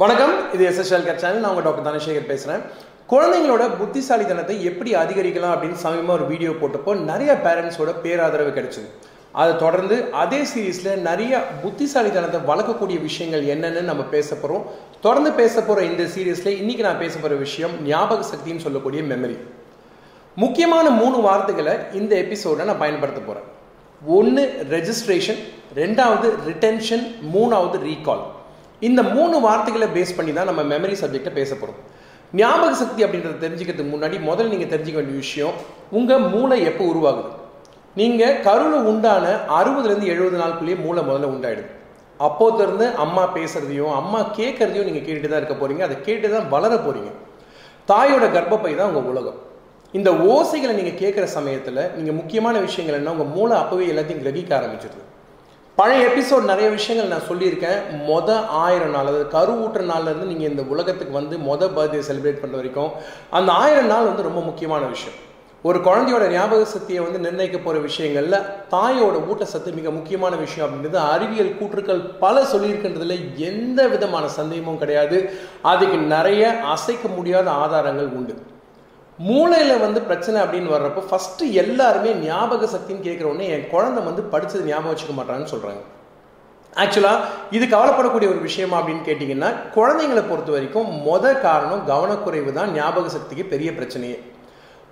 வணக்கம். இது SSL care channel நான் உங்கள் டாக்டர் தனசேகர் பேசுகிறேன் குழந்தைங்களோட புத்திசாலித்தனத்தை எப்படி அதிகரிக்கலாம் அப்படின்னு சமயமாக ஒரு வீடியோ போட்டப்போ நிறைய பேரண்ட்ஸோட பேராதரவு கிடைச்சிது. அதை தொடர்ந்து அதே சீரீஸில் நிறைய புத்திசாலித்தனத்தை வளர்க்கக்கூடிய விஷயங்கள் என்னென்னு நம்ம பேச போகிறோம் தொடர்ந்து பேச போகிற இந்த சீரீஸில் இன்றைக்கி நான் பேச போகிற விஷயம் ஞாபக சக்தின்னு சொல்லக்கூடிய மெமரி முக்கியமான மூணு வார்த்தைகளை இந்த எபிசோட நான் பயன்படுத்த போகிறேன் ஒன்று ரெஜிஸ்ட்ரேஷன் ரெண்டாவது ரிட்டென்ஷன் மூணாவது ரீகால் இந்த மூணு வார்த்தைகளை பேஸ் பண்ணி தான் நம்ம மெமரி சப்ஜெக்டை பேச போகிறோம் ஞாபக சக்தி அப்படின்றத தெரிஞ்சுக்கிறதுக்கு முன்னாடி முதல்ல நீங்கள் தெரிஞ்சுக்க வேண்டிய விஷயம் உங்கள் மூளை எப்போ உருவாகுது? நீங்கள் கருவில் உண்டான அறுபதுலேருந்து எழுபது நாளுக்குள்ளேயே மூளை முதல்ல உண்டாயிடுது. அப்போத்திலிருந்து அம்மா பேசுறதையும் அம்மா கேட்கறதையும் நீங்கள் கேட்டுட்டு தான் இருக்க போகிறீங்க அதை கேட்டு தான் வளர போகிறீங்க தாயோட கர்ப்பப்பை தான் உங்கள் உலகம். இந்த ஓசைகளை நீங்கள் கேட்குற சமயத்தில் நீங்கள் முக்கியமான விஷயங்கள் என்ன உங்கள் மூளை அப்போவே எல்லாத்தையும் கிரகிக்க ஆரம்பிச்சிருது. பழைய எபிசோட் நிறைய விஷயங்கள் நான் சொல்லியிருக்கேன். மொத ஆயிரம் நாள் அதாவது கருவூற்ற நாள்லேருந்து நீங்கள் இந்த உலகத்துக்கு வந்து மொத பர்த்டே செலிப்ரேட் பண்ணுற வரைக்கும் அந்த ஆயிரம் நாள் வந்து ரொம்ப முக்கியமான விஷயம். ஒரு குழந்தையோட ஞாபக சக்தியை வந்து நிர்ணயிக்க போகிற விஷயங்களில் தாயோட ஊட்டச்சத்து மிக முக்கியமான விஷயம் அப்படின்றது அறிவியல் கூற்றுக்கள் பல சொல்லியிருக்கின்றதுல எந்த விதமான சந்தேகமும் கிடையாது. அதுக்கு நிறைய அசைக்க முடியாத ஆதாரங்கள் உண்டு. மூளையில் வந்து பிரச்சனை அப்படின்னு வர்றப்போ ஃபஸ்ட்டு எல்லாருமே ஞாபக சக்தின்னு கேட்குற உடனே என் குழந்தை வந்து படித்தது ஞாபகம் வச்சுக்க மாட்டாங்கன்னு சொல்கிறாங்க ஆக்சுவலாக இது கவலைப்படக்கூடிய ஒரு விஷயமா அப்படின்னு கேட்டிங்கன்னா குழந்தைங்களை பொறுத்த வரைக்கும் மொத காரணம் கவனக்குறைவு தான் ஞாபக சக்திக்கு பெரிய பிரச்சனையே.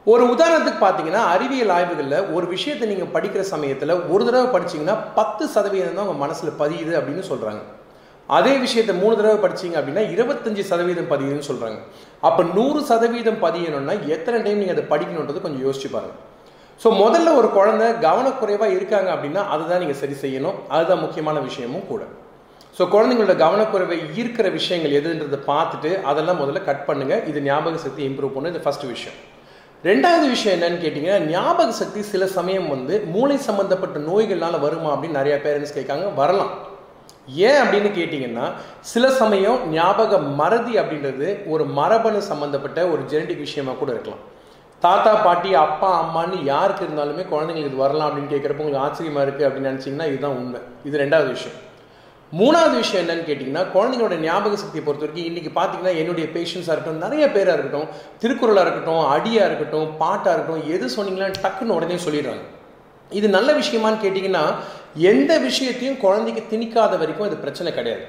ஒரு உதாரணத்துக்கு பார்த்தீங்கன்னா அறிவியல் ஆய்வுகளில் ஒரு விஷயத்தை நீங்கள் படிக்கிற சமயத்தில் ஒரு தடவை படிச்சீங்கன்னா பத்து சதவீதம் தான் உங்கள் மனசில் பதியுது அப்படின்னு சொல்கிறாங்க அதே விஷயத்தை மூணு தடவை படிச்சீங்க அப்படின்னா இருபத்தஞ்சு சதவீதம் பதியுதுன்னு சொல்கிறாங்க அப்போ நூறு சதவீதம் பதியணும்னா எத்தனை டைம் நீங்கள் அதை படிக்கணுன்றது கொஞ்சம் யோசிச்சு பாருங்க. ஸோ முதல்ல ஒரு குழந்தை கவனக்குறைவாக இருக்காங்க அப்படின்னா அதுதான் நீங்கள் சரி செய்யணும். அதுதான் முக்கியமான விஷயமும் கூட. ஸோ குழந்தைங்களோட கவனக்குறைவை ஈர்க்கிற விஷயங்கள் எதுன்றதை பார்த்துட்டு அதெல்லாம் முதல்ல கட் பண்ணுங்க. இது ஞாபக சக்தி இம்ப்ரூவ் பண்ணு இது ஃபர்ஸ்ட் விஷயம். ரெண்டாவது விஷயம் என்னன்னு கேட்டிங்கன்னா ஞாபக சக்தி சில சமயம் வந்து மூளை சம்மந்தப்பட்ட நோய்கள்னால வருமா அப்படின்னு நிறைய பேரண்ட்ஸ் கேட்காங்க. வரலாம். ஏன் அப்படின்னு கேட்டிங்கன்னா சில சமயம் ஞாபக மறதி அப்படின்றது ஒரு மரபணு சம்மந்தப்பட்ட ஒரு ஜெனடிக் விஷயமாக கூட இருக்கலாம். தாத்தா பாட்டி அப்பா அம்மான்னு யாருக்கு இருந்தாலுமே குழந்தைங்களுக்கு இது வரலாம் அப்படின்னு கேட்குறப்ப உங்களுக்கு ஆச்சரியமா இருக்குது அப்படின்னு நினச்சிங்கன்னா இதுதான் உண்மை. இது ரெண்டாவது விஷயம். மூணாவது விஷயம் என்னன்னு கேட்டிங்கன்னா குழந்தைங்களோட ஞாபக சக்தியை பொறுத்த வரைக்கும் இன்றைக்கி பார்த்தீங்கன்னா என்னுடைய பேஷன்ஸாக இருக்கட்டும் நிறைய பேராக இருக்கட்டும் திருக்குறளாக இருக்கட்டும் அடியாக இருக்கட்டும் பாட்டாக இருக்கட்டும் எது சொன்னீங்களா டக்குன்னு உடனே சொல்லிடுறாங்க. இது நல்ல விஷயமான்னு கேட்டிங்கன்னா எந்த விஷயத்தையும் குழந்தைக்கு திணிக்காத வரைக்கும் இது பிரச்சனை கிடையாது.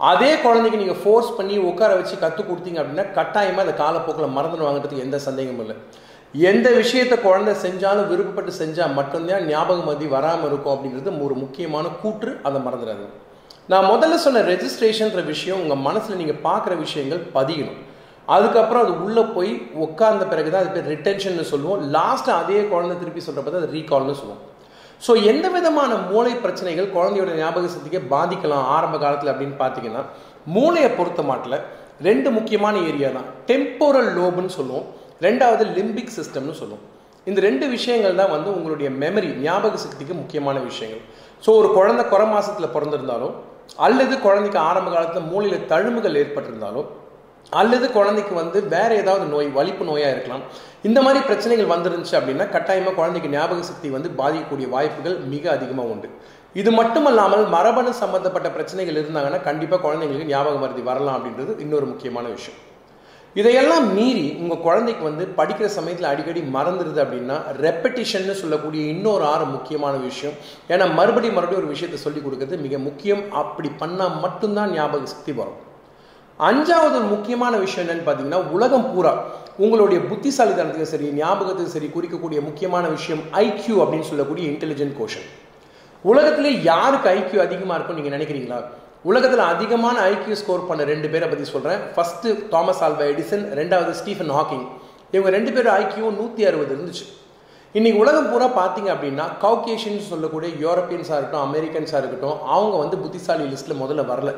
அதே குழந்தைக்கு நீங்கள் ஃபோர்ஸ் பண்ணி உட்கார வச்சு கற்றுக் கொடுத்தீங்க அப்படின்னா கட்டாயமாக அந்த காலப்போக்கில் மறந்துடு வாங்குறதுக்கு எந்த சந்தேகமும் இல்லை. எந்த விஷயத்தை குழந்தை செஞ்சாலும் விருப்பப்பட்டு செஞ்சால் மட்டும்தான் ஞாபக மதி வராமல் இருக்கும் அப்படிங்கிறது ஒரு முக்கியமான கூற்று அதை மறந்துடாது நான் முதல்ல சொன்ன ரெஜிஸ்ட்ரேஷன்ற விஷயம் உங்கள் மனசில் நீங்கள் பார்க்குற விஷயங்கள் பதியணும். அதுக்கப்புறம் அது உள்ளே போய் உட்கார்ந்த பிறகு தான் அது பேர் ரிட்டென்ஷன் சொல்லுவோம். லாஸ்ட்டு அதே குழந்தை திருப்பி சொல்கிறப்ப தான் அது ரீகால்னு சொல்லுவோம். ஸோ எந்த விதமான மூளை பிரச்சனைகள் குழந்தையோட ஞாபக சக்திக்கு பாதிக்கலாம் ஆரம்ப காலத்தில் அப்படின்னு பார்த்தீங்கன்னா மூளையை பொறுத்த மாட்டில் ரெண்டு முக்கியமான ஏரியா தான். டெம்போரல் லோபுன்னு சொல்லுவோம். ரெண்டாவது லிம்பிக் சிஸ்டம்னு சொல்லுவோம். இந்த ரெண்டு விஷயங்கள் தான் வந்து உங்களுடைய மெமரி ஞாபக சக்திக்கு முக்கியமான விஷயங்கள். ஸோ ஒரு குழந்தை குறை மாசத்தில் பிறந்திருந்தாலும் அல்லது குழந்தைக்கு ஆரம்ப காலத்தில் மூளையில் தழும்புகள் ஏற்பட்டிருந்தாலும் அல்லது குழந்தைக்கு வந்து வேற ஏதாவது நோய் வலிப்பு நோயாக இருக்கலாம். இந்த மாதிரி பிரச்சனைகள் வந்துருந்துச்சு அப்படின்னா கட்டாயமாக குழந்தைக்கு ஞாபக சக்தி வந்து பாதிக்கக்கூடிய வாய்ப்புகள் மிக அதிகமாக உண்டு. இது மட்டுமல்லாமல் மரபணு சம்பந்தப்பட்ட பிரச்சனைகள் இருந்தாங்கன்னா கண்டிப்பாக குழந்தைங்களுக்கு ஞாபக மருதி வரலாம் அப்படின்றது இன்னொரு முக்கியமான விஷயம். இதையெல்லாம் மீறி உங்கள் குழந்தைக்கு வந்து படிக்கிற சமயத்தில் அடிக்கடி மறந்துடுது அப்படின்னா ரெப்படிஷன்னு சொல்லக்கூடிய இன்னொரு ஆறு முக்கியமான விஷயம். ஏன்னா மறுபடியும் மறுபடியும் ஒரு விஷயத்தை சொல்லி கொடுக்கறது மிக முக்கியம். அப்படி பண்ணால் மட்டும்தான் ஞாபக சக்தி வரும். அஞ்சாவது ஒரு முக்கியமான விஷயம் என்னன்னு பார்த்தீங்கன்னா உலகம் பூரா உங்களுடைய புத்திசாலித்தனத்துக்கு சரி ஞாபகத்துக்கு சரி குறிக்கக்கூடிய முக்கியமான விஷயம் ஐக்யூ அப்படின்னு சொல்லக்கூடிய இன்டெலிஜென்ட் கோஷன் உலகத்திலே யாருக்கு ஐக்யூ அதிகமாக இருக்கும் நீங்கள் நினைக்கிறீங்களா? உலகத்தில் அதிகமான ஐக்யூ ஸ்கோர் பண்ண ரெண்டு பேரை பற்றி சொல்கிறேன் ஃபஸ்ட்டு தாமஸ் ஆல்வா எடிசன் ரெண்டாவது ஸ்டீஃபன் ஹாக்கிங் இவங்க ரெண்டு பேரும் ஐக்கியூ நூற்றி அறுபது இருந்துச்சு. இன்னைக்கு உலகம் பூரா பார்த்தீங்க அப்படின்னா கவுகேஷன் சொல்லக்கூடிய யூரோப்பியன்ஸாக இருக்கட்டும் அமெரிக்கன்ஸாக இருக்கட்டும் அவங்க வந்து புத்திசாலி லிஸ்ட்டில் முதல்ல வரல.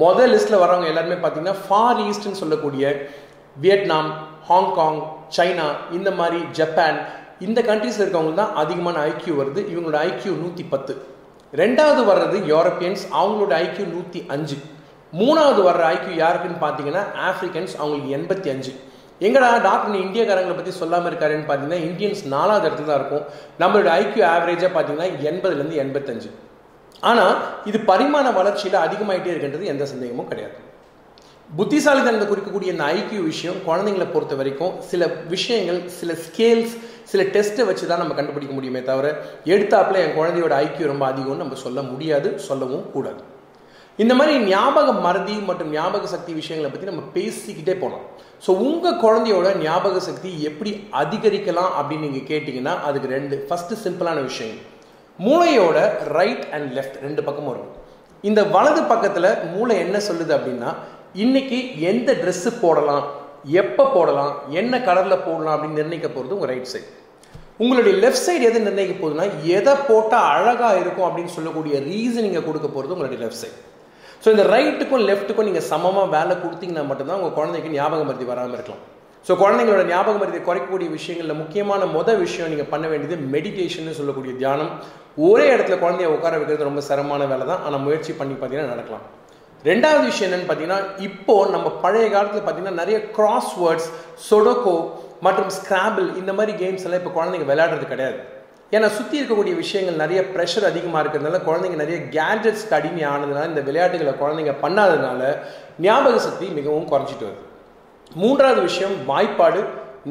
முதல் லிஸ்ட்டில் வரவங்க எல்லாருமே பார்த்தீங்கன்னா ஃபார் ஈஸ்ட்னு சொல்லக்கூடிய வியட்நாம் ஹாங்காங் சைனா இந்த மாதிரி ஜப்பான் இந்த கண்ட்ரிஸ் இருக்கவங்க தான் அதிகமான ஐக்கியூ வருது. இவங்களோட ஐக்கியூ நூற்றி பத்து. ரெண்டாவது வர்றது யூரோப்பியன்ஸ் அவங்களோட ஐக்கியூ நூற்றி அஞ்சு. மூணாவது வர்ற ஐக்கியூ யாருக்குன்னு பார்த்தீங்கன்னா ஆஃப்ரிக்கன்ஸ் அவங்களுக்கு எண்பத்தி அஞ்சு. எங்கடா டாக்டர் இந்தியக்காரங்களை பற்றி சொல்லாமல் இருக்காருன்னு பார்த்தீங்கன்னா இந்தியன்ஸ் நாலாவது இடத்துல தான் இருக்கும். நம்மளோட ஐக்கியூ ஆவரேஜாக பார்த்தீங்கன்னா எண்பதுலேருந்து எண்பத்தஞ்சு. ஆனால் இது பரிமாண வளர்ச்சியில் அதிகமாயிட்டே இருக்கின்றது எந்த சந்தேகமும் கிடையாது. புத்திசாலித்தனத்தை குறிக்கக்கூடிய இந்த ஐக்கியூ விஷயம் குழந்தைங்களை பொறுத்த வரைக்கும் சில விஷயங்கள் சில ஸ்கேல்ஸ் சில டெஸ்ட்டை வச்சு தான் நம்ம கண்டுபிடிக்க முடியுமே தவிர எடுத்தாப்புல என் குழந்தையோட ஐக்கியூ ரொம்ப அதிகம்னு நம்ம சொல்ல முடியாது சொல்லவும் கூடாது. இந்த மாதிரி ஞாபக மறதி மற்றும் ஞாபக சக்தி விஷயங்களை பற்றி நம்ம பேசிக்கிட்டே போகலாம் ஸோ உங்கள் குழந்தையோட ஞாபக சக்தி எப்படி அதிகரிக்கலாம் அப்படின்னு நீங்கள் கேட்டிங்கன்னா அதுக்கு ரெண்டு ஃபஸ்ட்டு சிம்பிளான விஷயம் மூளையோட ரைட் அண்ட் லெஃப்ட் ரெண்டு பக்கமும் இருக்கும். இந்த வலது பக்கத்தில் மூளை என்ன சொல்லுது அப்படின்னா இன்னைக்கு எந்த ட்ரெஸ்ஸு போடலாம் எப்போ போடலாம் என்ன கலரில் போடலாம் அப்படின்னு நிர்ணயிக்க போகிறது உங்கள் ரைட் சைடு உங்களுடைய லெஃப்ட் சைடு எது நிர்ணயிக்க போகுதுன்னா எதை போட்டால் அழகாக இருக்கும் அப்படின்னு சொல்லக்கூடிய ரீசனிங்கை கொடுக்க போகிறது உங்களுடைய லெஃப்ட் சைடு ஸோ இந்த ரைட்டுக்கும் லெஃப்ட்டுக்கும் நீங்கள் சமமாக வேலை கொடுத்தீங்கன்னா மட்டும்தான் உங்கள் குழந்தைக்கு ஞாபகம் மருதி வராமல் இருக்கலாம். ஸோ குழந்தைங்களோட ஞாபக மருதியை குறைக்கக்கூடிய விஷயங்களில் முக்கியமான மொதல் விஷயம் நீங்கள் பண்ண வேண்டியது மெடிடேஷன் சொல்லக்கூடிய தியானம். ஒரே இடத்துல குழந்தைய உட்கார வைக்கிறது ரொம்ப சிரமமான வேலை தான். ஆனால் முயற்சி பண்ணி பார்த்தீங்கன்னா நடக்கலாம். ரெண்டாவது விஷயம் என்னென்னு பார்த்தீங்கன்னா இப்போ நம்ம பழைய காலத்தில் பார்த்தீங்கன்னா நிறைய கிராஸ் வேர்ட்ஸ் சொடோக்கோ மற்றும் ஸ்கிராபிள் இந்த மாதிரி கேம்ஸ் எல்லாம் இப்போ குழந்தைங்க விளையாடுறது கிடையாது. ஏன்னா சுற்றி இருக்கக்கூடிய விஷயங்கள் நிறைய ப்ரெஷர் அதிகமாக இருக்கிறதுனால குழந்தைங்க நிறைய கேட்ஜெட்ஸ்க்கு அடிமை ஆனதுனால இந்த விளையாட்டுகளை குழந்தைங்க பண்ணாததுனால ஞாபக சக்தி மிகவும் குறைஞ்சிட்டு வருது. மூன்றாவது விஷயம் வாய்ப்பாடு.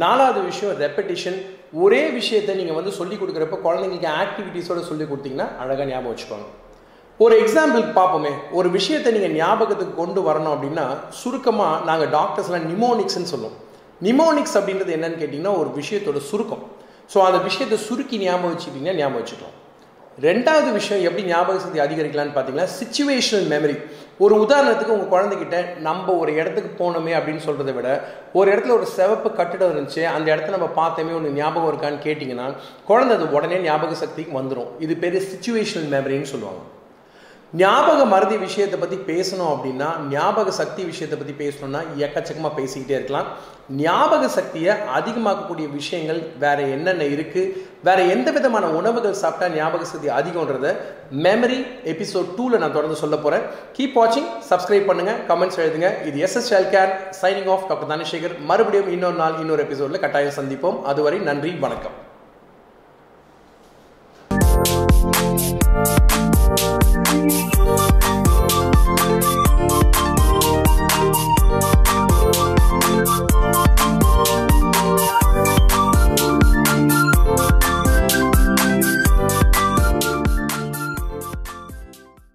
நாலாவது விஷயம் ரெப்படிஷன் ஒரே விஷயத்தை நீங்கள் வந்து சொல்லி கொடுக்குறப்ப குழந்தைங்களுக்கு ஆக்டிவிட்டீஸோட சொல்லி கொடுத்தீங்கன்னா அழகாக ஞாபகம் வச்சுக்கோங்க. ஒரு எக்ஸாம்பிள் பார்ப்போமே. ஒரு விஷயத்தை நீங்கள் ஞாபகத்துக்கு கொண்டு வரணும் அப்படின்னா சுருக்கமாக நாங்கள் டாக்டர்ஸ்லாம் நிமோனிக்ஸ்ன்னு சொல்லுவோம். நிமோனிக்ஸ் அப்படின்றது என்னன்னு கேட்டிங்கன்னா ஒரு விஷயத்தோட சுருக்கம். ஸோ அந்த விஷயத்தை சுருக்கி ஞாபகம் வச்சுக்கிட்டீங்கன்னா ஞாபகம் வச்சுக்கலாம். ரெண்டாவது விஷயம் எப்படி ஞாபக சக்தி அதிகரிக்கலாம்னு பார்த்தீங்கன்னா சுச்சுவேஷனல் மெமரி ஒரு உதாரணத்துக்கு உங்கள் குழந்தைகிட்ட நம்ம ஒரு இடத்துக்கு போனோமே அப்படின்னு சொல்கிறத விட ஒரு இடத்துல ஒரு சிவப்பு கட்டிடம் இருந்துச்சு அந்த இடத்த நம்ம பார்த்தோமே ஒன்று ஞாபகம் இருக்கான்னு கேட்டிங்கன்னா குழந்தை அது உடனே ஞாபக சக்திக்கு வந்துடும் இது பேர் சுச்சுவேஷனல் மெமரின்னு சொல்லுவாங்க. ஞாபக மறதி விஷயத்தை பற்றி பேசணும் அப்படின்னா ஞாபக சக்தி விஷயத்தை பற்றி பேசணும்னா எக்கச்சக்கமாக பேசிக்கிட்டே இருக்கலாம். ஞாபக சக்தியை அதிகமாக்கக்கூடிய விஷயங்கள் வேற என்னென்ன இருக்குது வேற எந்த விதமான உணவுகள் சாப்பிட்டா ஞாபக சக்தி அதிகம்ன்றத மெமரி எபிசோட் டூவில் நான் தொடர்ந்து சொல்ல போகிறேன் கீப் வாட்சிங் சப்ஸ்கிரைப் பண்ணுங்கள் கமெண்ட்ஸ் எழுதுங்க. இது SS care signing off doctor Dhanasekar. மறுபடியும் இன்னொரு நாள் இன்னொரு எபிசோடில் கட்டாயம் சந்திப்போம். அதுவரை நன்றி வணக்கம்.